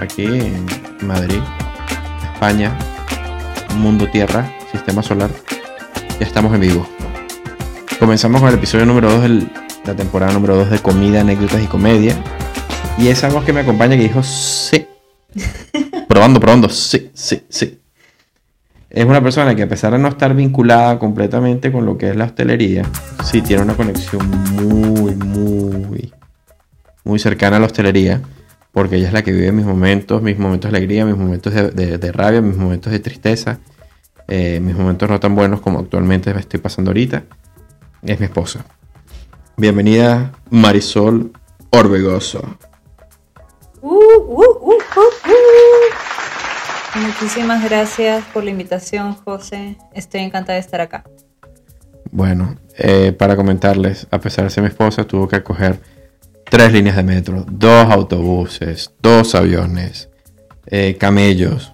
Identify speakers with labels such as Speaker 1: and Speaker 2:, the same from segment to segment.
Speaker 1: aquí en Madrid, España, Mundo Tierra, Sistema Solar. Ya estamos en vivo. Comenzamos con el episodio número 2 de la temporada número 2 de Comida, Anécdotas y Comedia. Y esa voz que me acompaña que dijo sí. probando, probando, sí, sí, sí. Es una persona que a pesar de no estar vinculada completamente con lo que es la hostelería, sí tiene una conexión muy, muy, muy cercana a la hostelería, porque ella es la que vive mis momentos, mis momentos de alegría, mis momentos de, rabia, mis momentos de tristeza, eh, mis momentos no tan buenos como actualmente me estoy pasando ahorita. Es mi esposa. Bienvenida Marisol Orbegoso.
Speaker 2: Uh, uh, uh, Muchísimas gracias por la invitación, José. Estoy encantada de estar acá.
Speaker 1: Bueno, eh, para comentarles, a pesar de ser mi esposa, tuvo que coger tres líneas de metro, dos autobuses, dos aviones, eh, camellos,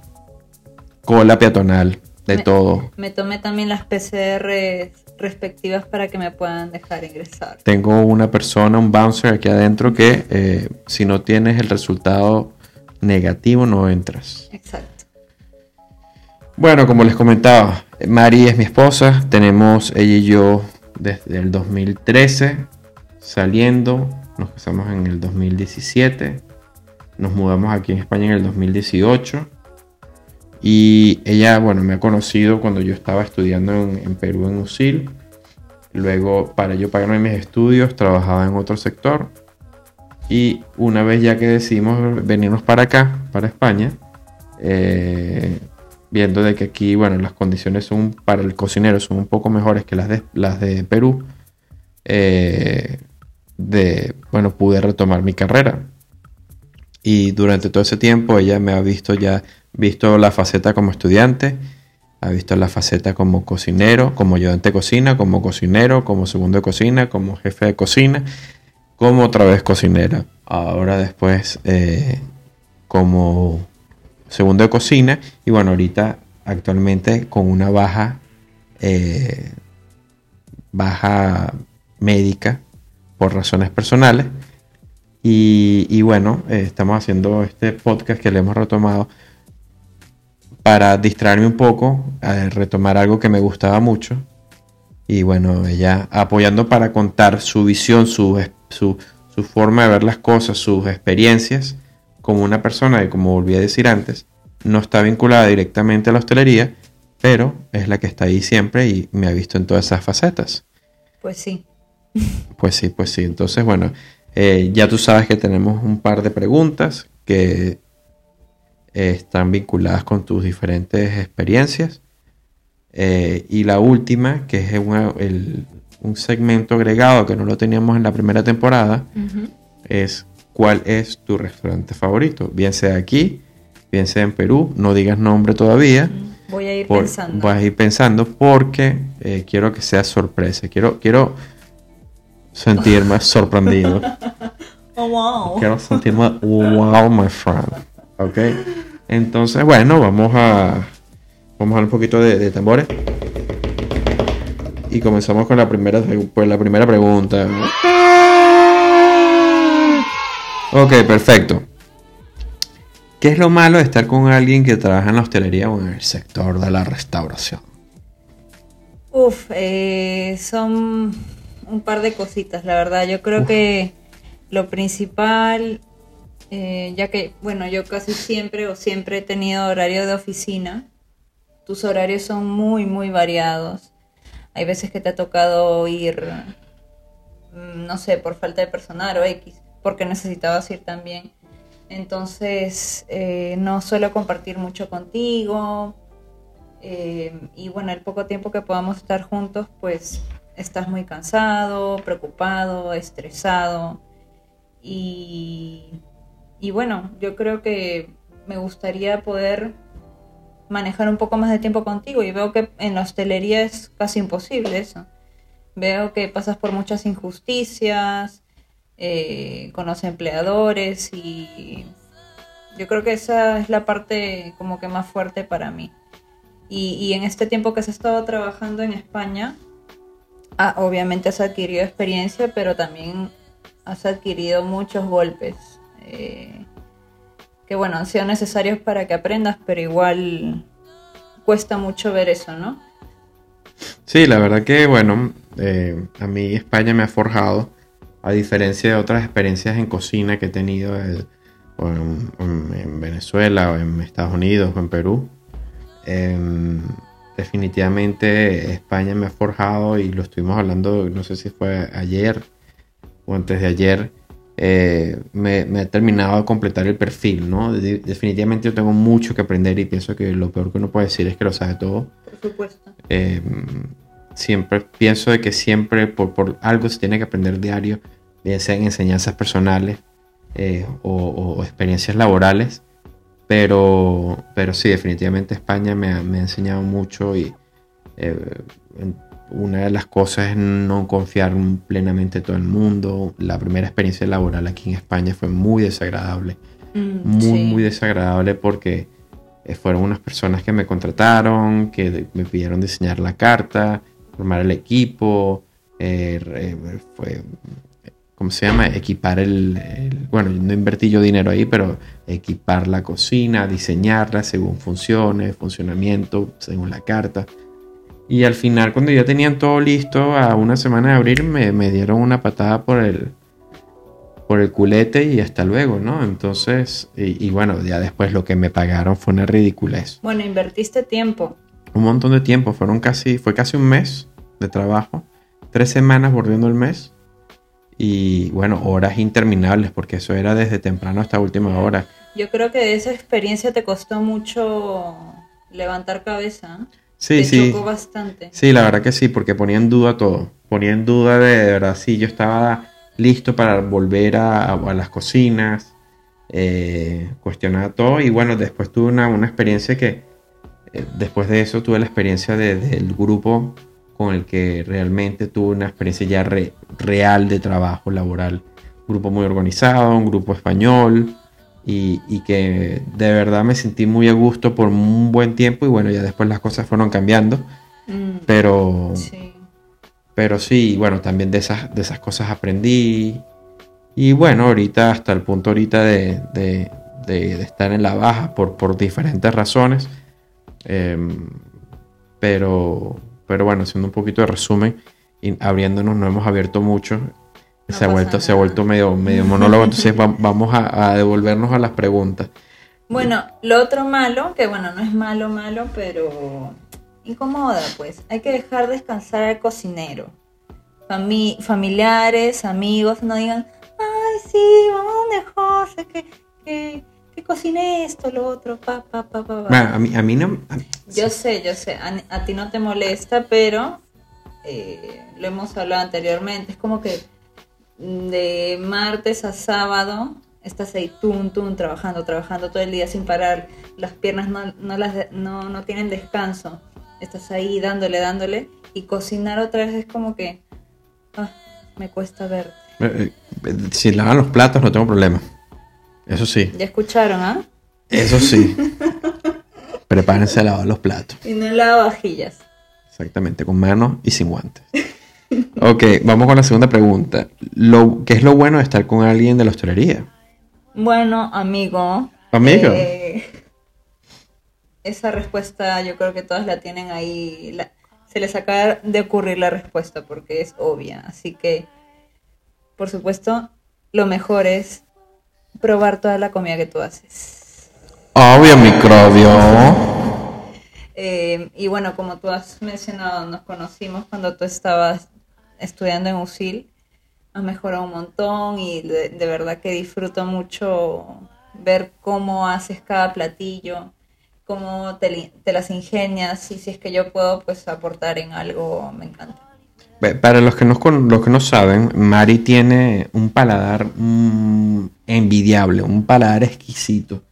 Speaker 1: cola peatonal, de todo.
Speaker 2: Me tomé también las PCR respectivas para que me puedan dejar ingresar.
Speaker 1: Tengo una persona, un bouncer aquí adentro que eh, si no tienes el resultado negativo no entras.
Speaker 2: Exacto.
Speaker 1: Bueno, como les comentaba, Mari es mi esposa, tenemos ella y yo desde el 2013 saliendo, nos casamos en el 2017, nos mudamos aquí en España en el 2018 y ella, bueno, me ha conocido cuando yo estaba estudiando en, Perú, en USIL. Luego, para yo pagarme mis estudios, trabajaba en otro sector. Y una vez ya que decidimos venirnos para acá, para España, eh, viendo de que aquí, bueno, las condiciones son para el cocinero son un poco mejores que las de, las de Perú, eh, de, bueno, pude retomar mi carrera. Y durante todo ese tiempo ella me ha visto ya, visto la faceta como estudiante, ha visto la faceta como cocinero, como ayudante de cocina, como cocinero, como segundo de cocina, como jefe de cocina, como otra vez cocinera. Ahora después eh, como segundo de cocina y bueno, ahorita actualmente con una baja, eh, baja médica por razones personales. Y, bueno, eh, estamos haciendo este podcast que le hemos retomado para distraerme un poco, a retomar algo que me gustaba mucho. Y bueno, ella apoyando para contar su visión, su, su, su forma de ver las cosas, sus experiencias como una persona que, como volví a decir antes, no está vinculada directamente a la hostelería, pero es la que está ahí siempre y me ha visto en todas esas facetas.
Speaker 2: Pues sí.
Speaker 1: Pues sí, pues sí. Entonces, bueno, eh, ya tú sabes que tenemos un par de preguntas que eh, están vinculadas con tus diferentes experiencias. Eh, y la última, que es un segmento agregado que no lo teníamos en la primera temporada, es cuál es tu restaurante favorito, bien sea aquí, bien sea en Perú, no digas nombre todavía.
Speaker 2: Voy a ir pensando.
Speaker 1: Voy a ir pensando porque eh, quiero que sea sorpresa, quiero, quiero sentirme sorprendido.
Speaker 2: Oh, wow.
Speaker 1: Quiero sentirme wow, my friend. Ok. Entonces, bueno, vamos a. Vamos a dar un poquito de, de tambores. Y comenzamos con la primera, pues, la primera pregunta. Ok, perfecto. ¿Qué es lo malo de estar con alguien que trabaja en la hostelería o en el sector de la restauración?
Speaker 2: Uf, eh, son un par de cositas, la verdad. Yo creo que lo principal, eh, ya que, bueno, yo casi siempre o siempre he tenido horario de oficina, tus horarios son muy, muy variados. Hay veces que te ha tocado ir, mm, no sé, por falta de personal o X porque necesitabas ir también. Entonces, eh, no suelo compartir mucho contigo. Eh, y bueno, el poco tiempo que podamos estar juntos, pues estás muy cansado, preocupado, estresado. Y, y bueno, yo creo que me gustaría poder manejar un poco más de tiempo contigo y veo que en la hostelería es casi imposible eso. Veo que pasas por muchas injusticias, eh, con los empleadores y yo creo que esa es la parte como que más fuerte para mí. Y, en este tiempo que has estado trabajando en España, ah, obviamente has adquirido experiencia, pero también has adquirido muchos golpes. Eh, que bueno, han sido necesarios para que aprendas, pero igual cuesta mucho ver eso, ¿no?
Speaker 1: Sí, la verdad que bueno, eh, a mí España me ha forjado, a diferencia de otras experiencias en cocina que he tenido en, Venezuela o en Estados Unidos o en Perú. Em, definitivamente España me ha forjado y lo estuvimos hablando, no sé si fue ayer o antes de ayer, eh, me, ha terminado de completar el perfil, ¿no? definitivamente yo tengo mucho que aprender y pienso que lo peor que uno puede decir es que lo sabe todo.
Speaker 2: Por supuesto.
Speaker 1: Eh, siempre pienso de que siempre por, por, algo se tiene que aprender diario, bien sean enseñanzas personales eh, o, experiencias laborales. Pero, pero sí, definitivamente España me ha, me ha enseñado mucho y una de las cosas es no confiar plenamente en todo el mundo. La primera experiencia laboral aquí en España fue muy desagradable. Mm, muy, muy desagradable porque eh, fueron unas personas que me contrataron, que me pidieron diseñar la carta, formar el equipo, eh, fue, ¿cómo se llama? Equipar el, bueno, no invertí yo dinero ahí, pero equipar la cocina, diseñarla según funcione, funcionamiento, según la carta. Y al final, cuando ya tenían todo listo, a una semana de abrir, me, me dieron una patada por el, por el culete y hasta luego, ¿no? Entonces, y, bueno, ya después lo que me pagaron fue una ridiculez.
Speaker 2: Bueno, invertiste tiempo.
Speaker 1: Un montón de tiempo, fueron casi, fue casi un mes de trabajo, tres semanas bordeando el mes y bueno, horas interminables, porque eso era desde temprano hasta última hora.
Speaker 2: Yo creo que esa experiencia te costó mucho levantar cabeza. ¿eh?
Speaker 1: Sí, sí. bastante. Sí, la verdad que sí, porque ponía en duda todo. Ponía en duda de, verdad, sí, yo estaba listo para volver a, las cocinas, eh, cuestionar todo. Y bueno, después tuve una, experiencia que, eh, después de eso, tuve la experiencia del grupo con el que realmente tuve una experiencia ya real de trabajo laboral. Un grupo muy organizado, un grupo español, y, que de verdad me sentí muy a gusto por un buen tiempo y bueno, ya después las cosas fueron cambiando. Mm, pero, sí. pero sí, bueno, también de esas, de esas cosas aprendí. Y bueno, ahorita hasta el punto ahorita de, de, de, estar en la baja por, por diferentes razones. Em, pero, pero bueno, haciendo un poquito de resumen y abriéndonos, no hemos abierto mucho se, ha vuelto, se ha vuelto medio, medio monólogo, entonces vamos a, devolvernos a las preguntas.
Speaker 2: Bueno, lo otro malo, que bueno, no es malo, malo, pero incomoda, pues. Hay que dejar descansar al cocinero. familiares, amigos, no digan, ay, sí, vamos donde José, que, que, que cocine esto, lo otro, pa, pa, pa, pa.
Speaker 1: a, mí, a mí no...
Speaker 2: yo sé, yo sé, a, ti no te molesta, pero eh, lo hemos hablado anteriormente, es como que de martes a sábado estás ahí tum, tum, trabajando, trabajando todo el día sin parar, las piernas no, no, las, no, no tienen descanso, estás ahí dándole, dándole, y cocinar otra vez es como que, ah, me cuesta ver.
Speaker 1: Eh, eh, si lavan los platos no tengo problema, eso sí.
Speaker 2: ¿Ya escucharon, ah?
Speaker 1: Eso sí. Prepárense a lavar los platos.
Speaker 2: Y no lava vajillas.
Speaker 1: Exactamente, con manos y sin guantes. Ok, vamos con la segunda pregunta. Lo, ¿Qué es lo bueno de estar con alguien de la hostelería?
Speaker 2: Bueno, amigo.
Speaker 1: Amigo. Eh,
Speaker 2: esa respuesta yo creo que todas la tienen ahí. se les acaba de ocurrir la respuesta porque es obvia. Así que, por supuesto, lo mejor es probar toda la comida que tú haces.
Speaker 1: Obvio, microbio.
Speaker 2: Eh, y bueno, como tú has mencionado, nos conocimos cuando tú estabas estudiando en USIL. Has mejorado un montón y de, verdad que disfruto mucho ver cómo haces cada platillo, cómo te, las ingenias y si es que yo puedo pues aportar en algo, me encanta.
Speaker 1: Para los que no, los que no saben, Mari tiene un paladar mm, envidiable, un paladar exquisito.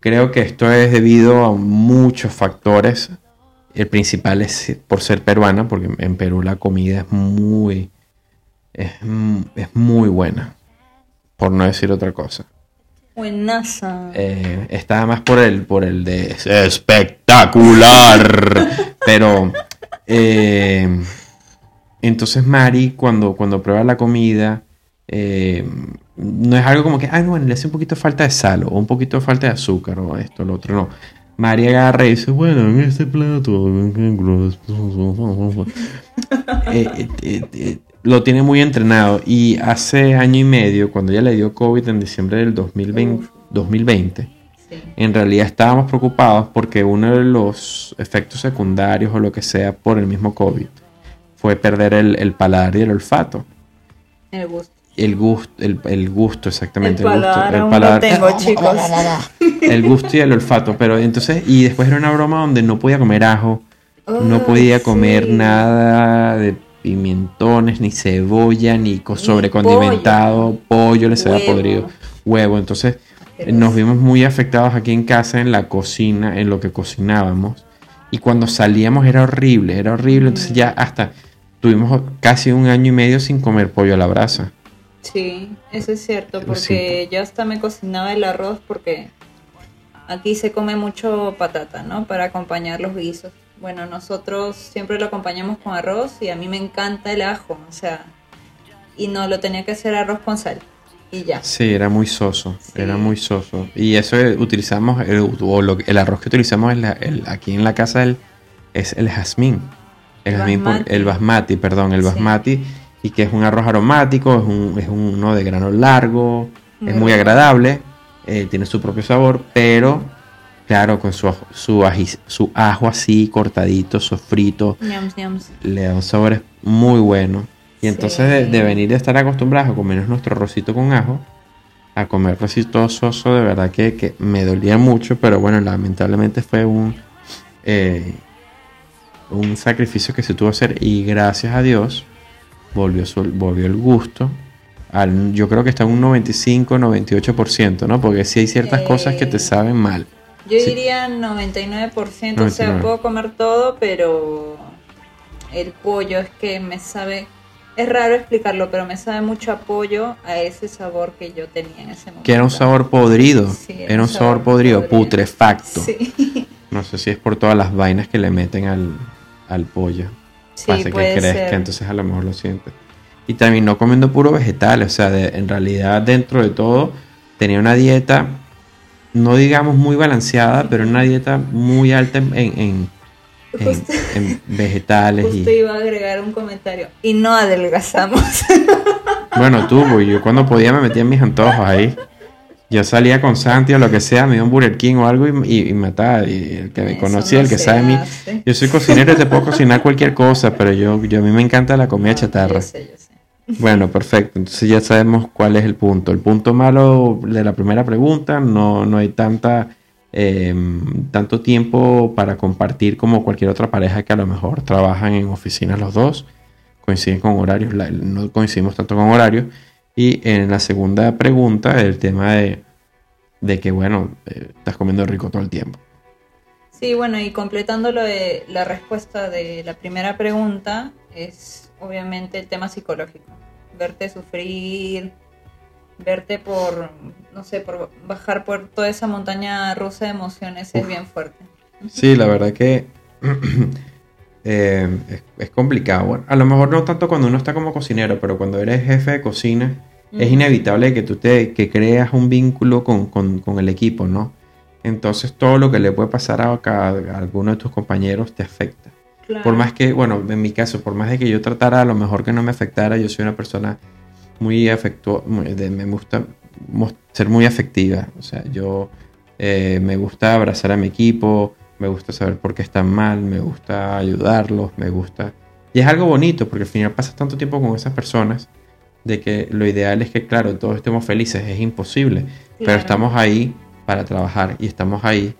Speaker 1: Creo que esto es debido a muchos factores. El principal es por ser peruana, porque en Perú la comida es muy, es, muy buena, por no decir otra cosa.
Speaker 2: Buenaza.
Speaker 1: Eh, está más por el, por el de espectacular. Pero eh, entonces Mari, cuando, cuando prueba la comida, eh, no es algo como que, ay, bueno, le hace un poquito falta de sal o un poquito falta de azúcar o esto, lo otro, no. María agarra y dice, bueno, en este plato eh, eh, lo tiene muy entrenado y hace año y medio, cuando ella le dio COVID en diciembre del 2020, 2020 en realidad estábamos preocupados porque uno de los efectos secundarios o lo que sea por el mismo COVID fue perder el, el paladar y el olfato.
Speaker 2: El gusto.
Speaker 1: El gusto, el, gusto exactamente.
Speaker 2: El, paladar, el paladar. tengo, chicos.
Speaker 1: El gusto y el olfato, pero entonces, y después era una broma donde no podía comer ajo, no podía comer nada de pimentones, ni cebolla, ni, sobrecondimentado, pollo, les había podrido, huevo. Entonces, nos vimos muy afectados aquí en casa, en la cocina, en lo que cocinábamos. Y cuando salíamos era horrible, era horrible. Entonces ya hasta tuvimos casi un año y medio sin comer pollo a la brasa.
Speaker 2: Sí, eso es cierto, porque yo hasta me cocinaba el arroz porque aquí se come mucho patata, ¿no? Para acompañar los guisos. Bueno, nosotros siempre lo acompañamos con arroz y a mí me encanta el ajo, o sea, y no lo tenía que hacer arroz con sal y ya.
Speaker 1: Sí, era muy soso, era muy soso. Y eso utilizamos, el, o el arroz que utilizamos el, aquí en la casa es el jazmín. El, basmati. el basmati, perdón, el basmati y que es un arroz aromático, es, un, es uno de grano largo, es muy agradable, eh, tiene su propio sabor, pero claro, con su, su, su ajo así cortadito, sofrito, le da un sabor muy bueno. Y entonces de, venir a estar acostumbrados a comer nuestro arrocito con ajo, a comer arrocito soso, de verdad que, me dolía mucho, pero bueno, lamentablemente fue un, eh, un sacrificio que se tuvo que hacer y gracias a Dios volvió, volvió el gusto. Al, yo creo que está en un 95, 98%, ¿no? Porque si hay ciertas cosas que te saben mal.
Speaker 2: Yo diría 99%, o sea, puedo comer todo, pero el pollo es que me sabe... Es raro explicarlo, pero me sabe mucho apoyo a ese sabor que yo tenía en ese momento.
Speaker 1: Que era un sabor podrido. era, un sabor, podrido, putrefacto. No sé si es por todas las vainas que le meten al, al pollo. Sí, Pasa que crezca, entonces a lo mejor lo sientes. Y terminó comiendo puro vegetales, o sea, en realidad dentro de todo tenía una dieta, no digamos muy balanceada, pero una dieta muy alta en, en, en, vegetales.
Speaker 2: Justo iba a agregar un comentario. Y no adelgazamos.
Speaker 1: Bueno, tú, yo cuando podía me metía en mis antojos ahí. Yo salía con Santi o lo que sea, me dio un Burger King o algo y, y, me mataba. Y el que me conocía, el que sabe de mí. Yo soy cocinero y te puedo cocinar cualquier cosa, pero yo, yo a mí me encanta la comida chatarra. Bueno, perfecto. Entonces ya sabemos cuál es el punto. El punto malo de la primera pregunta, no, no hay tanta, em, tanto tiempo para compartir como cualquier otra pareja que a lo mejor trabajan en oficinas los dos. Coinciden con horarios, no coincidimos tanto con horarios y en la segunda pregunta, el tema de, de que, bueno, eh, estás comiendo rico todo el tiempo.
Speaker 2: Sí, bueno, y completando lo de la respuesta de la primera pregunta, es obviamente el tema psicológico. Verte sufrir, verte por, no sé, por bajar por toda esa montaña rusa de emociones es bien fuerte.
Speaker 1: Sí, la verdad que Eh, es, complicado. Bueno, a lo mejor no tanto cuando uno está como cocinero, pero cuando eres jefe de cocina, es inevitable que tú te que creas un vínculo con, el equipo, ¿no? Entonces todo lo que le puede pasar a, a, alguno de tus compañeros te afecta. Por más que, bueno, en mi caso, por más de que yo tratara a lo mejor que no me afectara, yo soy una persona muy afectuosa, me gusta ser muy afectiva. O sea, yo eh, me gusta abrazar a mi equipo, me gusta saber por qué están mal, me gusta ayudarlos, me gusta... Y es algo bonito porque al final pasas tanto tiempo con esas personas de que lo ideal es que, claro, todos estemos felices, es imposible, pero estamos ahí para trabajar y estamos ahí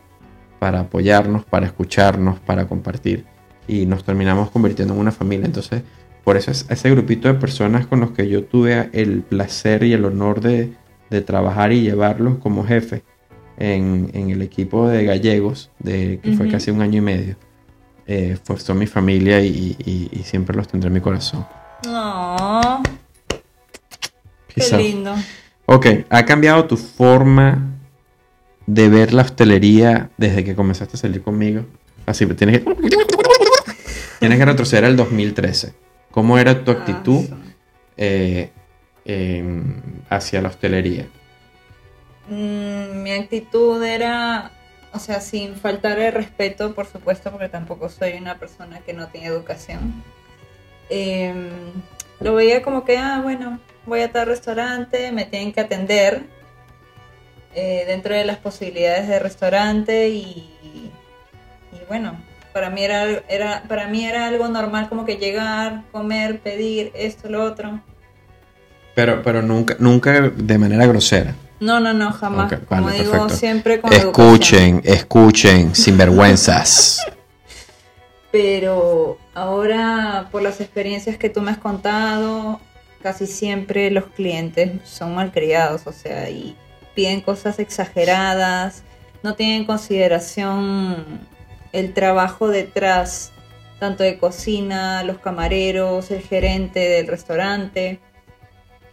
Speaker 1: para apoyarnos, para escucharnos, para compartir y nos terminamos convirtiendo en una familia. Entonces, por eso es ese grupito de personas con los que yo tuve el placer y el honor de, de trabajar y llevarlos como jefe en, el equipo de gallegos, de, que fue casi un año y medio. Eh, mi familia y, siempre los tendré en mi corazón.
Speaker 2: Oh, qué lindo.
Speaker 1: Ok, ¿ha cambiado tu forma de ver la hostelería desde que comenzaste a salir conmigo? Así, tienes que, tienes que retroceder al 2013. ¿Cómo era tu actitud? Eh, hacia la hostelería?
Speaker 2: Mm, mi actitud era, o sea, sin faltar el respeto, por supuesto, porque tampoco soy una persona que no tiene educación. Em, lo veía como que, ah, bueno, voy a tal restaurante, me tienen que atender eh, dentro de las posibilidades de restaurante y, y bueno, para mí era, era, para mí era algo normal como que llegar, comer, pedir esto, lo otro.
Speaker 1: Pero, pero nunca, nunca de manera grosera.
Speaker 2: No, no, no, jamás. como digo, siempre con
Speaker 1: Escuchen, escuchen, sinvergüenzas.
Speaker 2: Pero ahora, por las experiencias que tú me has contado, casi siempre los clientes son malcriados, o sea, y piden cosas exageradas, no tienen consideración el trabajo detrás, tanto de cocina, los camareros, el gerente del restaurante.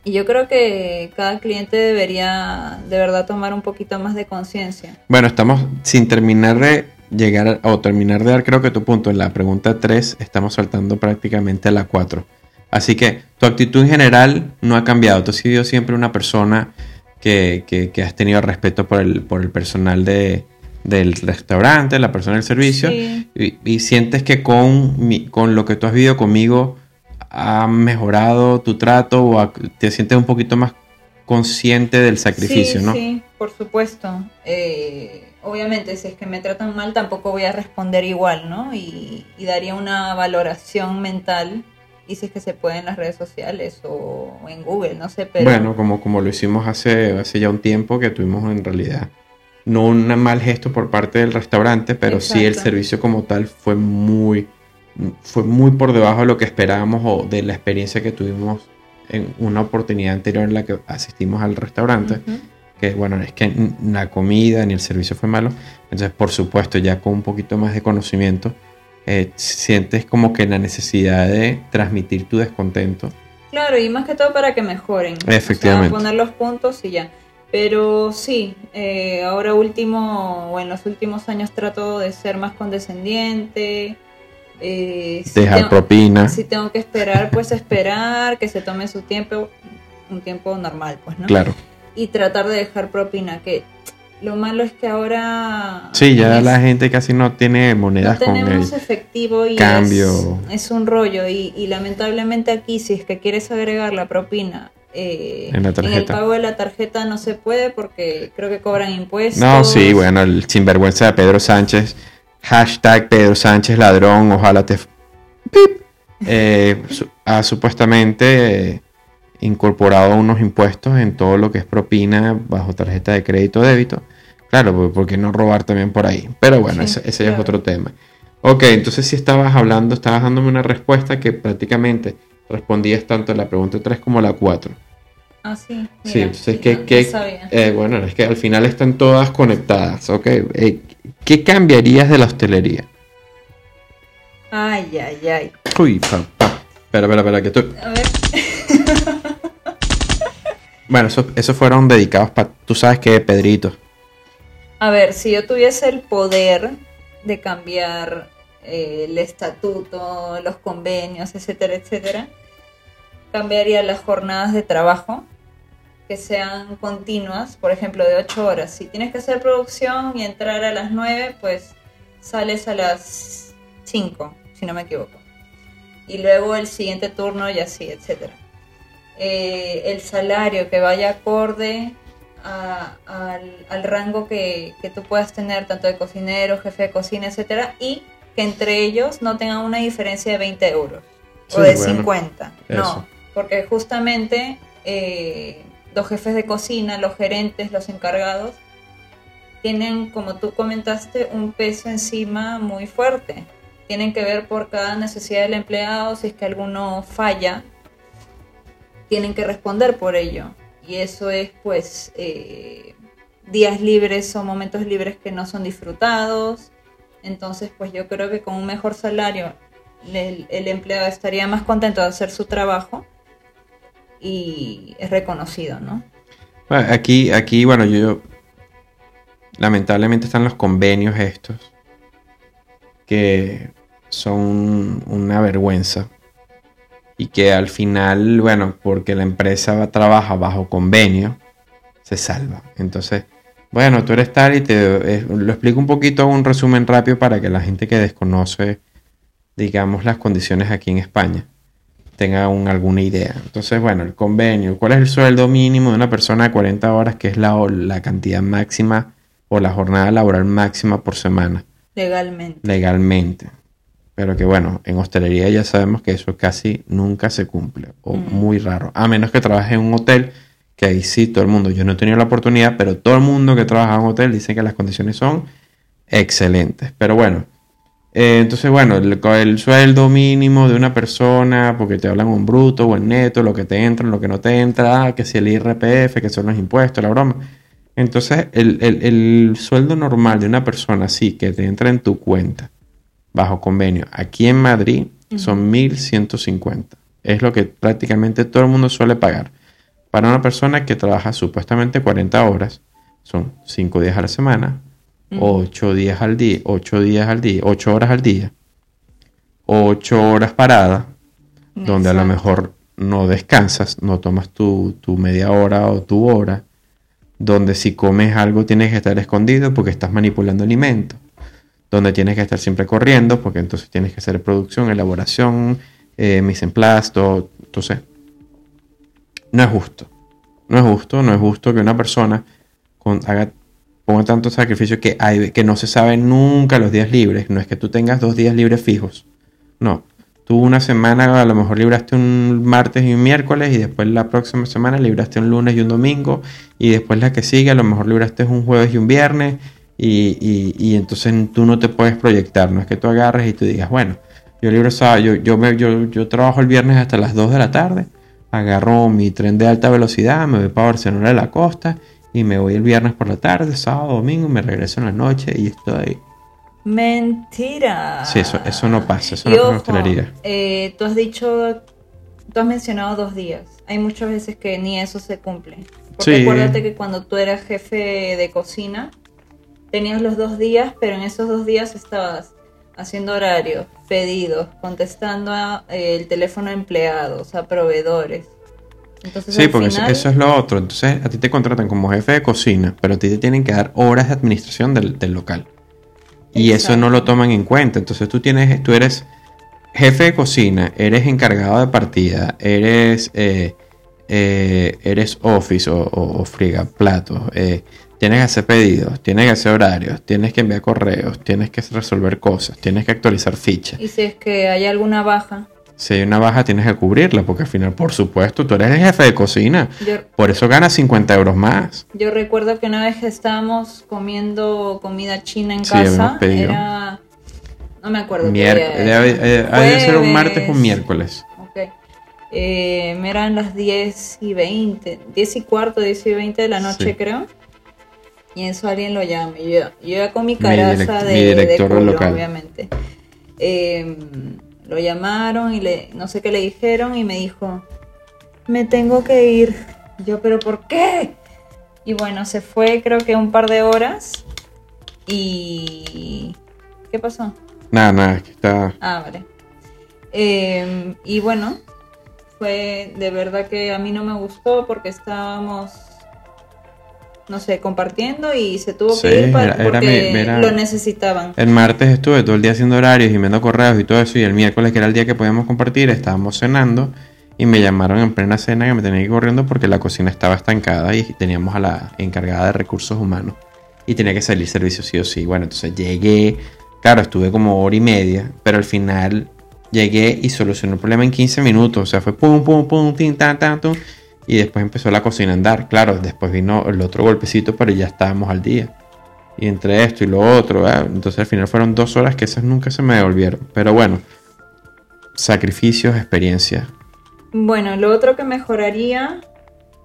Speaker 2: Y yo creo que cada cliente debería de verdad tomar un poquito más de conciencia.
Speaker 1: Bueno, estamos sin terminar de llegar o terminar de dar creo que tu punto en la pregunta 3 estamos saltando prácticamente a la 4. Así que tu actitud en general no ha cambiado. Tú has sido siempre una persona que, que, has tenido respeto por el, por el personal de, del restaurante, la persona del servicio, y, sientes que con, con lo que tú has vivido conmigo ha mejorado tu trato o te sientes un poquito más consciente del sacrificio, ¿no?
Speaker 2: Sí, por supuesto. Eh, obviamente, si es que me tratan mal, tampoco voy a responder igual, ¿no? Y, daría una valoración mental, es que se puede en las redes sociales o, en Google, no sé, pero...
Speaker 1: Bueno, como, como lo hicimos hace, hace ya un tiempo, que tuvimos en realidad no un mal gesto por parte del restaurante, pero sí el servicio como tal fue muy, fue muy por debajo de lo que esperábamos o de la experiencia que tuvimos en una oportunidad anterior en la que asistimos al restaurante que bueno, es que la comida ni el servicio fue malo. Entonces, por supuesto, ya con un poquito más de conocimiento, eh, sientes como que la necesidad de transmitir tu descontento.
Speaker 2: Claro, y más que todo para que mejoren.
Speaker 1: Efectivamente.
Speaker 2: poner los puntos y ya. Pero sí, eh, ahora último, o en los últimos años trato de ser más condescendiente.
Speaker 1: Eh, Dejar propina.
Speaker 2: Si tengo que esperar, pues esperar, que se tome su tiempo, un tiempo normal, pues, ¿no?
Speaker 1: Claro
Speaker 2: y tratar de dejar propina, que lo malo es que ahora...
Speaker 1: Sí, ya la gente casi no tiene monedas
Speaker 2: no tenemos efectivo y
Speaker 1: cambio.
Speaker 2: Es, un rollo y, lamentablemente aquí si es que quieres agregar la propina eh, en, el pago de la tarjeta no se puede porque creo que cobran impuestos.
Speaker 1: No, sí, bueno, el sinvergüenza de Pedro Sánchez, hashtag Pedro Sánchez ladrón, ojalá te... Eh, ha supuestamente incorporado unos impuestos en todo lo que es propina bajo tarjeta de crédito o débito. Claro, porque no robar también por ahí? Pero bueno, ese, es otro tema. Ok, entonces si estabas hablando, estabas dándome una respuesta que prácticamente respondías tanto a la pregunta 3 como a la 4.
Speaker 2: Ah, sí.
Speaker 1: sí, entonces que, eh, bueno, es que al final están todas conectadas, ¿ok? Eh, ¿Qué cambiarías de la hostelería?
Speaker 2: Ay, ay, ay.
Speaker 1: Uy, papá. Espera, espera, espera, que tú... A ver. Bueno, esos fueron dedicados para, tú sabes que Pedrito.
Speaker 2: A ver, si yo tuviese el poder de cambiar eh, el estatuto, los convenios, etcétera, etcétera, cambiaría las jornadas de trabajo que sean continuas, por ejemplo, de 8 horas. Si tienes que hacer producción y entrar a las 9, pues sales a las 5, si no me equivoco. Y luego el siguiente turno y así, etcétera. Eh, el salario que vaya acorde al, rango que, tú puedas tener, tanto de cocinero, jefe de cocina, etcétera, y que entre ellos no tengan una diferencia de 20 euros o de 50. No, porque justamente eh, los jefes de cocina, los gerentes, los encargados, tienen, como tú comentaste, un peso encima muy fuerte. Tienen que ver por cada necesidad del empleado, si es que alguno falla, tienen que responder por ello. Y eso es pues eh, días libres o momentos libres que no son disfrutados. Entonces pues yo creo que con un mejor salario el, empleado estaría más contento de hacer su trabajo y es reconocido, ¿no?
Speaker 1: Aquí, aquí, bueno, yo lamentablemente están los convenios estos que son una vergüenza y que al final, bueno, porque la empresa trabaja bajo convenio, se salva. Entonces, bueno, tú eres tal y te eh, lo explico un poquito, un resumen rápido para que la gente que desconoce, digamos, las condiciones aquí en España tenga alguna idea. Entonces, bueno, el convenio, ¿cuál es el sueldo mínimo de una persona de 40 horas, que es la, la cantidad máxima o la jornada laboral máxima por semana?
Speaker 2: Legalmente.
Speaker 1: Legalmente pero que bueno, en hostelería ya sabemos que eso casi nunca se cumple o muy raro, a menos que trabajes en un hotel, que ahí sí todo el mundo, yo no he tenido la oportunidad, pero todo el mundo que trabaja en un hotel dice que las condiciones son excelentes, pero bueno, eh, entonces bueno, el, sueldo mínimo de una persona, porque te hablan un bruto o el neto, lo que te entra, lo que no te entra, que si el IRPF, que son los impuestos, la broma. Entonces, el, el sueldo normal de una persona así, que te entra en tu cuenta, bajo convenio. Aquí en Madrid son 1.150. Es lo que prácticamente todo el mundo suele pagar. Para una persona que trabaja supuestamente 40 horas, son 5 días a la semana, 8 días al día, 8 días al día, 8 horas al día, 8 horas parada, donde a lo mejor no descansas, no tomas tu, tu media hora o tu hora, donde si comes algo tienes que estar escondido porque estás manipulando alimentos donde tienes que estar siempre corriendo, porque entonces tienes que hacer producción, elaboración, eh, mise en place, todo. Entonces, no es justo. No es justo, no es justo que una persona con, haga, ponga tanto sacrificio que, hay, que no se sabe nunca los días libres. No es que tú tengas dos días libres fijos. No. Tú una semana a lo mejor libraste un martes y un miércoles y después la próxima semana libraste un lunes y un domingo y después la que sigue a lo mejor libraste un jueves y un viernes y, y, entonces tú no te puedes proyectar, no es que tú agarres y tú digas, bueno, yo libro yo, yo, me, yo, yo trabajo el viernes hasta las 2 de la tarde, agarro mi tren de alta velocidad, me voy para Barcelona de la costa y me voy el viernes por la tarde, sábado, domingo, me regreso en la noche y estoy...
Speaker 2: Mentira.
Speaker 1: Sí, eso, eso no pasa, eso no es
Speaker 2: eh, tú has dicho, tú has mencionado dos días. Hay muchas veces que ni eso se cumple. Porque acuérdate que cuando tú eras jefe de cocina, tenías los dos días, pero en esos dos días estabas haciendo horarios, pedidos, contestando a, eh, el teléfono a empleados, a proveedores.
Speaker 1: sí, porque eso, es lo otro. Entonces a ti te contratan como jefe de cocina, pero a ti te tienen que dar horas de administración del, local. Y eso no lo toman en cuenta. Entonces tú tienes, tú eres jefe de cocina, eres encargado de partida, eres, eh, eh, eres office o, o, friga platos, tienes que hacer pedidos, tienes que hacer horarios, tienes que enviar correos, tienes que resolver cosas, tienes que actualizar fichas.
Speaker 2: Y si es que hay alguna baja.
Speaker 1: Si hay una baja tienes que cubrirla, porque al final, por supuesto, tú eres el jefe de cocina. por eso ganas 50 euros más.
Speaker 2: Yo recuerdo que una vez estábamos comiendo comida china en casa, era... No me acuerdo.
Speaker 1: Miércoles. Debe, debe, ser un martes o un miércoles.
Speaker 2: Ok. Eh, eran las 10 y 20, 10 y cuarto, 10 y 20 de la noche creo y eso alguien lo llama. Yo, yo ya con mi caraza de, director local. obviamente. Em, lo llamaron y le, no sé qué le dijeron y me dijo, me tengo que ir. Yo, pero ¿por qué? Y bueno, se fue creo que un par de horas y... ¿Qué pasó?
Speaker 1: Nada, nada, es que está...
Speaker 2: Ah, vale. Em, y bueno, fue de verdad que a mí no me gustó porque estábamos no sé, compartiendo y se tuvo que ir para, porque lo necesitaban.
Speaker 1: El martes estuve todo el día haciendo horarios y viendo correos y todo eso y el miércoles que era el día que podíamos compartir estábamos cenando y me llamaron en plena cena que me tenía que ir corriendo porque la cocina estaba estancada y teníamos a la encargada de recursos humanos y tenía que salir servicio sí o sí. Bueno, entonces llegué, claro, estuve como hora y media, pero al final llegué y solucioné el problema en 15 minutos, o sea, fue pum, pum, pum, tin, tan, tan, tum y después empezó la cocina a andar. Claro, después vino el otro golpecito, pero ya estábamos al día. Y entre esto y lo otro, entonces al final fueron dos horas que esas nunca se me devolvieron. Pero bueno, sacrificios, experiencia.
Speaker 2: Bueno, lo otro que mejoraría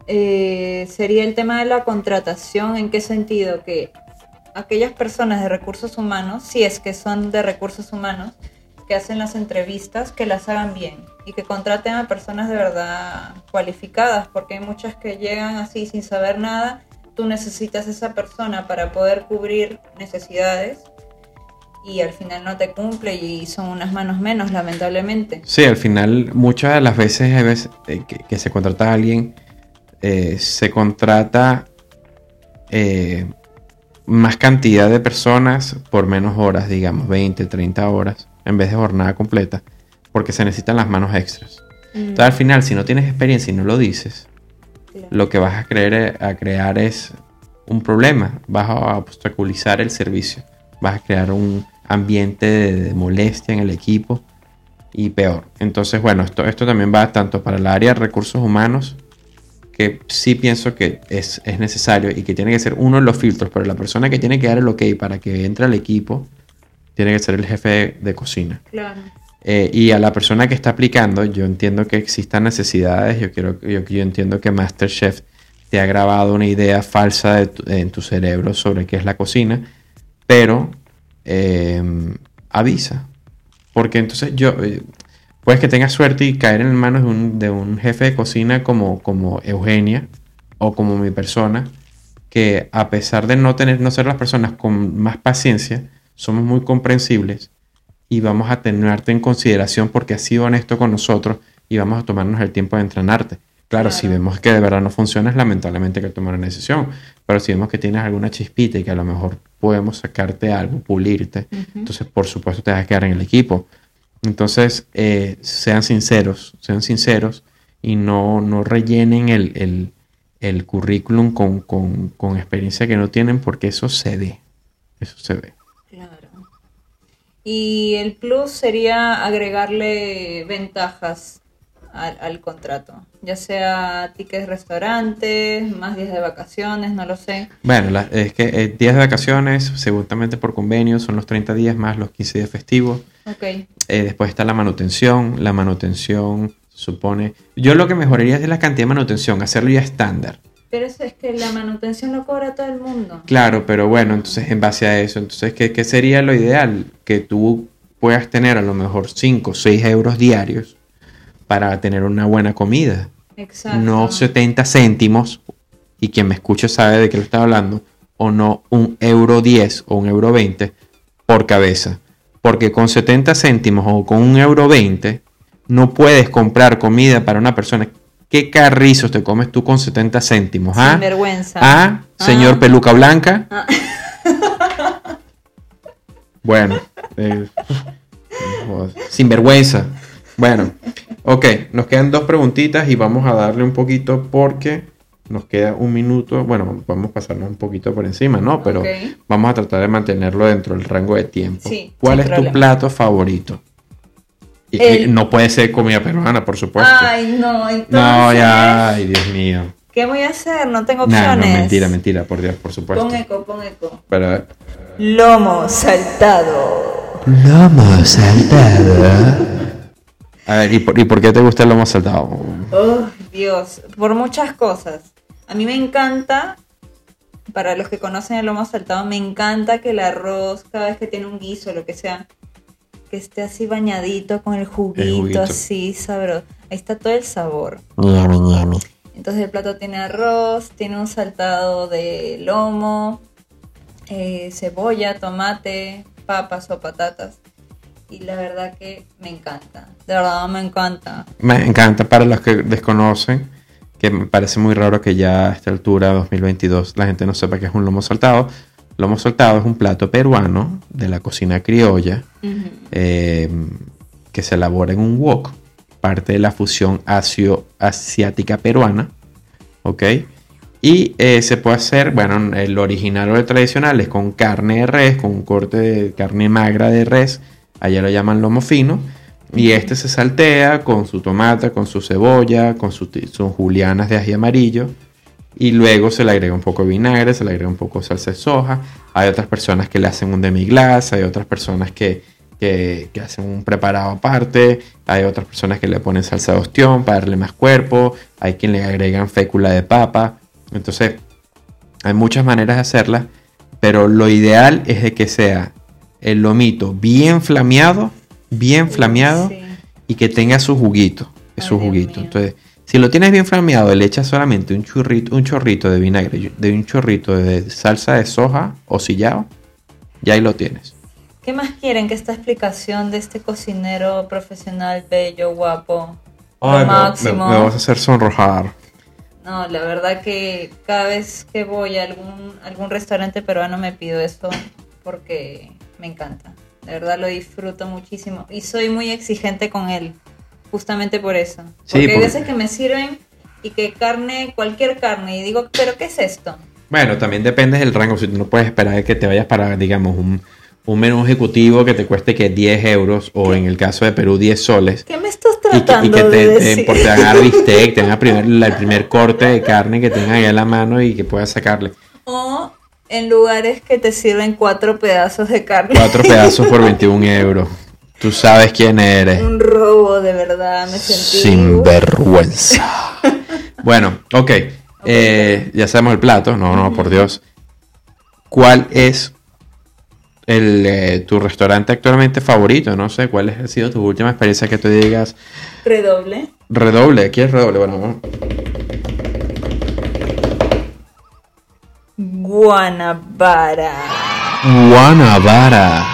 Speaker 2: eh, sería el tema de la contratación. ¿En qué sentido? Que aquellas personas de recursos humanos, si es que son de recursos humanos, que hacen las entrevistas, que las hagan bien y que contraten a personas de verdad cualificadas, porque hay muchas que llegan así sin saber nada, tú necesitas esa persona para poder cubrir necesidades y al final no te cumple y son unas manos menos, lamentablemente.
Speaker 1: Sí, al final muchas de las veces, hay veces eh, que, se contrata a alguien, eh, se contrata eh, más cantidad de personas por menos horas, digamos, 20, 30 horas, en vez de jornada completa, porque se necesitan las manos extras. Mm. Entonces al final, si no tienes experiencia y no lo dices, lo que vas a, creer, a crear es un problema, vas a obstaculizar el servicio, vas a crear un ambiente de, molestia en el equipo y peor. Entonces, bueno, esto, esto también va tanto para el área de recursos humanos, que sí pienso que es, necesario y que tiene que ser uno de los filtros, pero la persona que tiene que dar el ok para que entre al equipo tiene que ser el jefe de, cocina.
Speaker 2: Claro.
Speaker 1: Eh, y a la persona que está aplicando, yo entiendo que existan necesidades, yo, quiero, yo, yo entiendo que MasterChef te ha grabado una idea falsa en tu cerebro sobre qué es la cocina, pero Em, avisa. Porque entonces yo, eh, puedes que tengas suerte y caer en manos de un, de un jefe de cocina como, como Eugenia o como mi persona, que a pesar de no tener, no ser las personas con más paciencia, somos muy comprensibles y vamos a tenerte en consideración porque has sido honesto con nosotros y vamos a tomarnos el tiempo de entrenarte. Claro, si vemos que de verdad no funciona, es lamentablemente que tomar una decisión. Pero si vemos que tienes alguna chispita y que a lo mejor podemos sacarte algo, pulirte, entonces por supuesto te vas a quedar en el equipo. Entonces, eh, sean sinceros, sean sinceros y no, no rellenen el, currículum con, con, experiencia que no tienen porque eso se ve. Eso se ve.
Speaker 2: Y el plus sería agregarle ventajas al, contrato, ya sea tickets restaurantes, más días de vacaciones, no lo sé.
Speaker 1: Bueno, es que eh, días de vacaciones, seguramente por convenio, son los 30 días más los 15 días festivos.
Speaker 2: Ok.
Speaker 1: Eh, después está la manutención, la manutención supone... Yo lo que mejoraría es la cantidad de manutención, hacerlo ya estándar.
Speaker 2: Pero eso es que la manutención lo cobra todo el mundo.
Speaker 1: Claro, pero bueno, entonces en base a eso, entonces, ¿qué, qué sería lo ideal? Que tú puedas tener a lo mejor 5 o 6 euros diarios para tener una buena comida.
Speaker 2: Exacto.
Speaker 1: No 70 céntimos, y quien me escuche sabe de qué lo está hablando, o no un euro 10 o un euro 20 por cabeza. Porque con 70 céntimos o con un euro 20 no puedes comprar comida para una persona. ¿Qué carrizos te comes tú con 70 céntimos?
Speaker 2: ¿Ah? Sin vergüenza.
Speaker 1: ¿Ah? Señor ah. Peluca Blanca. Ah. Bueno. Eh, sin vergüenza. Bueno, ok, nos quedan dos preguntitas y vamos a darle un poquito porque nos queda un minuto. Bueno, vamos a pasarnos un poquito por encima, ¿no? Pero vamos a tratar de mantenerlo dentro del rango de tiempo. ¿Cuál es tu plato favorito? Y, no puede ser comida peruana, por supuesto.
Speaker 2: Ay, no, entonces...
Speaker 1: No, ya, ay, Dios mío.
Speaker 2: ¿Qué voy a hacer? No tengo opciones. No,
Speaker 1: mentira, mentira, por Dios, por supuesto.
Speaker 2: Pon eco, pon eco.
Speaker 1: Pero,
Speaker 2: Lomo saltado.
Speaker 1: Lomo saltado. A ver, ¿y por, qué te gusta el lomo saltado?
Speaker 2: Oh, Dios, por muchas cosas. A mí me encanta, para los que conocen el lomo saltado, me encanta que el arroz, cada vez que tiene un guiso, lo que sea, que esté así bañadito con el juguito, así sabroso. Ahí está todo el sabor. Entonces el plato tiene arroz, tiene un saltado de lomo, eh, cebolla, tomate, papas o patatas y la verdad que me encanta. De verdad me encanta.
Speaker 1: Me encanta para los que desconocen, que me parece muy raro que ya a esta altura, 2022, la gente no sepa qué es un lomo saltado. Lomo saltado es un plato peruano de la cocina criolla eh, que se elabora en un wok, parte de la fusión asio-asiática peruana. ¿Ok? Y eh, se puede hacer, bueno, el original o el tradicional es con carne de res, con un corte de carne magra de res allá lo llaman lomo fino, y este se saltea con su tomate, con su cebolla, con sus julianas de ají amarillo, y luego se le agrega un poco de vinagre, se le agrega un poco de salsa de soja. Hay otras personas que le hacen un demi-glace, hay otras personas que, que, hacen un preparado aparte, hay otras personas que le ponen salsa de ostión para darle más cuerpo, hay quien le agregan fécula de papa. Entonces, hay muchas maneras de hacerla, pero lo ideal es de que sea el lomito bien flameado, bien flameado y que tenga su juguito, su juguito. Entonces, si lo tienes bien flameado, le echas solamente un chorrito, un chorrito de vinagre, de un chorrito de salsa de soja o sillao, ya ahí lo tienes.
Speaker 2: ¿Qué más quieren que esta explicación de este cocinero profesional, bello, guapo? lo
Speaker 1: Ay, me-
Speaker 2: máximo.
Speaker 1: Me, me vas a hacer sonrojar.
Speaker 2: No, la verdad que cada vez que voy a algún, algún restaurante peruano me pido esto porque me encanta. De verdad lo disfruto muchísimo y soy muy exigente con él, justamente por eso.
Speaker 1: Sí,
Speaker 2: Porque hay
Speaker 1: porque-
Speaker 2: veces que me sirven y que carne, cualquier carne, y digo, ¿pero qué es esto?
Speaker 1: Bueno, también depende del rango. Si tú no puedes esperar que te vayas para, digamos, un, un menú ejecutivo que te cueste que 10 euros o en el caso de Perú 10 soles.
Speaker 2: ¿Qué me estás
Speaker 1: Y que, y
Speaker 2: tratando
Speaker 1: que
Speaker 2: de
Speaker 1: te, te,
Speaker 2: decir?
Speaker 1: por- te hagan bistec, te hagan primer, la- el primer corte de carne que tengan ahí a la mano y que puedas sacarle
Speaker 2: O en lugares que te sirven cuatro pedazos de carne.
Speaker 1: cuatro pedazos por 21 euros. Tú sabes quién eres.
Speaker 2: Un robo, de verdad, me sentí...
Speaker 1: Sin vergüenza. bueno, ok. Eh, ya sabemos el plato. No, no, por Dios. ¿Cuál es el, eh, tu restaurante actualmente favorito? No sé, ¿cuál ha sido tu última experiencia que tú digas?
Speaker 2: Redoble.
Speaker 1: Redoble, ¿qué es redoble? Bueno, vamos.
Speaker 2: Guanabara.
Speaker 1: Guanabara.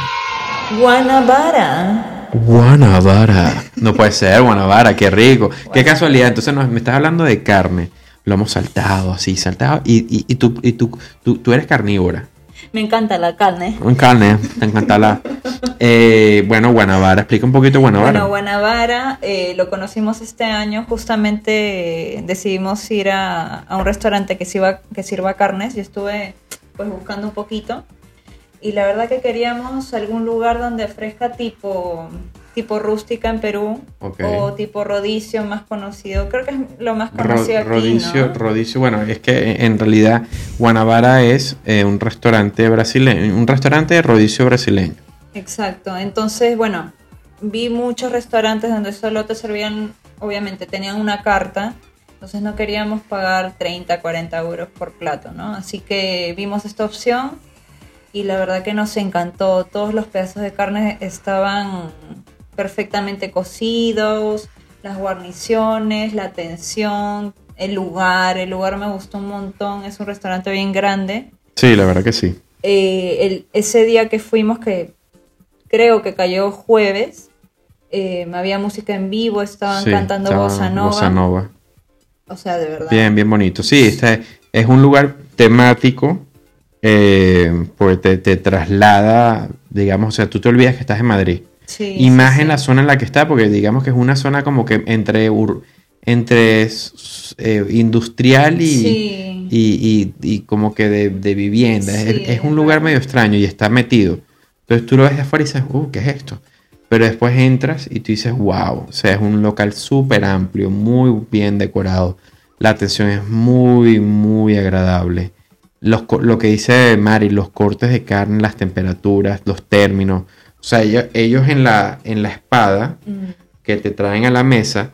Speaker 2: Guanabara.
Speaker 1: Guanabara. No puede ser, Guanabara, qué rico. Qué casualidad. Entonces nos, me estás hablando de carne. Lo hemos saltado así, saltado. Y, y, y tú, y tú, tú, tú eres carnívora.
Speaker 2: Me encanta la carne.
Speaker 1: En carne, te encanta la. Eh, bueno, Guanabara, explica un poquito Guanabara.
Speaker 2: Bueno, Guanabara eh, lo conocimos este año. Justamente eh, decidimos ir a, a un restaurante que sirva, que sirva carnes. Yo estuve pues buscando un poquito. Y la verdad que queríamos algún lugar donde ofrezca tipo, tipo rústica en Perú. O tipo rodicio más conocido. Creo que es lo más
Speaker 1: Ro-
Speaker 2: conocido aquí,
Speaker 1: rodicio,
Speaker 2: ¿no?
Speaker 1: rodicio, bueno, es que en realidad Guanabara es eh, un restaurante brasileño, un restaurante de rodicio brasileño.
Speaker 2: Exacto, entonces, bueno, vi muchos restaurantes donde solo te servían, obviamente tenían una carta, entonces no queríamos pagar 30, 40 euros por plato, ¿no? Así que vimos esta opción y la verdad que nos encantó, todos los pedazos de carne estaban perfectamente cocidos, las guarniciones, la atención, el lugar, el lugar me gustó un montón, es un restaurante bien grande.
Speaker 1: Sí, la verdad que sí.
Speaker 2: Eh, el- ese día que fuimos, que creo que cayó jueves, eh, había música en vivo, estaban
Speaker 1: Sí,
Speaker 2: cantando
Speaker 1: estaba
Speaker 2: bossa nova.
Speaker 1: bossa nova.
Speaker 2: O sea, de verdad.
Speaker 1: Bien, bien bonito. Sí, este es un lugar temático eh, porque te, te traslada, digamos, o sea, tú te olvidas que estás en Madrid.
Speaker 2: Sí,
Speaker 1: y más
Speaker 2: sí.
Speaker 1: en la zona en la que está, porque digamos que es una zona como que entre, entre eh, industrial y, y, y- y como que de, de vivienda. Es- un lugar medio extraño y está metido. Entonces tú lo ves de afuera y dices, uh, ¿qué es esto? Pero después entras y tú dices, wow, o sea, es un local súper amplio, muy bien decorado. La atención es muy, muy agradable. Los, lo que dice Mari, los cortes de carne, las temperaturas, los términos. O sea, ellos, ellos en, la, en la espada
Speaker 2: Mm,
Speaker 1: que te traen a la mesa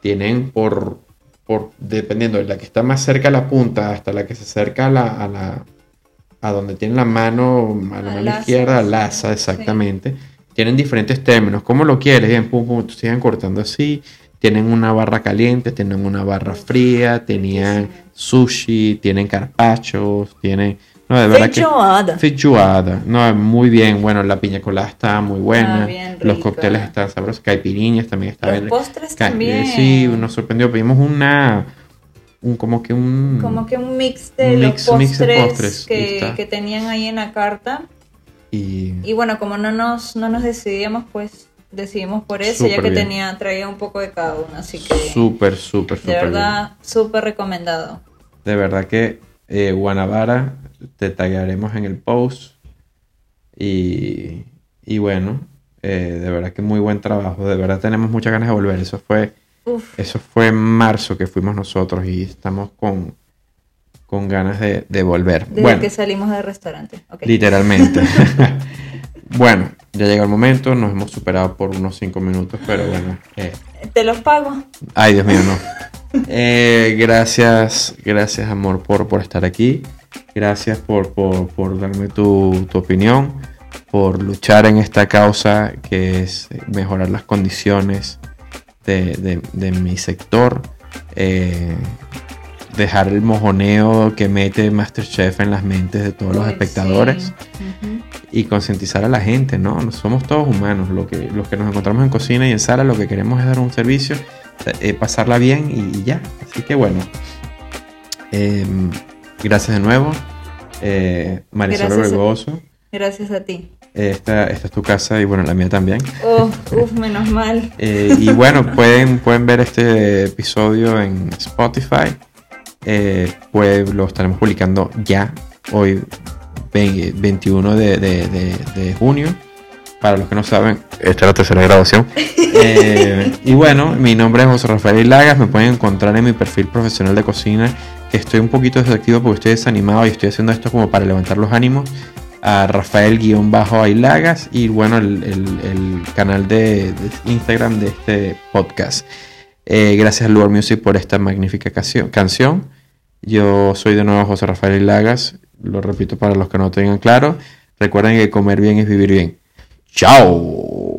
Speaker 1: tienen por, por dependiendo de la que está más cerca a la punta hasta la que se acerca a la, a la a donde tiene la mano a la
Speaker 2: Al
Speaker 1: mano izquierda
Speaker 2: sí.
Speaker 1: asa exactamente tienen diferentes términos. Como lo quieres bien pum pum te siguen cortando así tienen una barra caliente tienen una barra fría tenían sushi tienen carpachos tienen no de verdad que
Speaker 2: Feijoada.
Speaker 1: Feijoada. No, muy bien. Bueno, la piña colada está muy buena.
Speaker 2: Ah, bien
Speaker 1: Los cócteles están sabrosos. Caipiriñas también está
Speaker 2: Los
Speaker 1: bien.
Speaker 2: postres
Speaker 1: Ca-
Speaker 2: también.
Speaker 1: Sí, nos sorprendió. Pedimos una. Un, como que un.
Speaker 2: Como que un mix de
Speaker 1: Un
Speaker 2: los
Speaker 1: mix de
Speaker 2: postres,
Speaker 1: postres,
Speaker 2: que, que tenían ahí en la carta.
Speaker 1: Y.
Speaker 2: Y bueno, como no nos, no nos decidíamos, pues decidimos por eso, ya que
Speaker 1: bien.
Speaker 2: tenía, traía un poco de cada uno. Así que,
Speaker 1: Súper, súper,
Speaker 2: de
Speaker 1: súper bien.
Speaker 2: verdad, súper recomendado.
Speaker 1: De verdad que eh, Guanabara te taguearemos en el post. Y, y bueno, eh, de verdad que muy buen trabajo. De verdad tenemos muchas ganas de volver. Eso fue,
Speaker 2: Uf,
Speaker 1: eso fue en marzo que fuimos nosotros y estamos con, con ganas de, de volver.
Speaker 2: desde
Speaker 1: bueno,
Speaker 2: que salimos del restaurante.
Speaker 1: Literalmente. bueno, ya llegó el momento. Nos hemos superado por unos 5 minutos, pero bueno. eh,
Speaker 2: Te los pago.
Speaker 1: Ay, Dios mío, no. Eh, gracias, gracias amor por, por estar aquí. Gracias por, por, por darme tu, tu opinión, por luchar en esta causa que es mejorar las condiciones de, de- de mi sector. eh, dejar el mojoneo que mete Masterchef en las mentes de todos los espectadores.
Speaker 2: sí.
Speaker 1: Y concientizar a la gente, ¿no? Somos todos humanos, lo que, los que nos encontramos en cocina y en sala lo que queremos es dar un servicio, eh, pasarla bien y, ya. Así que bueno, em, gracias de nuevo, eh, Marisol
Speaker 2: gracias gracias a ti.
Speaker 1: Esta, esta, es tu casa y bueno, la mía también.
Speaker 2: Oh, uf, menos mal.
Speaker 1: Eh, y bueno, pueden, pueden ver este episodio en Spotify. Pues lo estaremos publicando ya, hoy 21 de, junio. Para los que no saben, esta es la tercera grabación. Eh, y bueno, mi nombre es José Rafael Lagas. Me pueden encontrar en mi perfil profesional de cocina. Estoy un poquito desactivo porque estoy desanimado y estoy haciendo esto como para levantar los ánimos. A Rafael-Ailagas y bueno, el, canal de, Instagram de este podcast. Eh, gracias a Luar Music por esta magnífica canción. Yo soy de nuevo José Rafael Lagas lo repito para los que no tengan claro. Recuerden que comer bien es vivir bien. ¡Chao!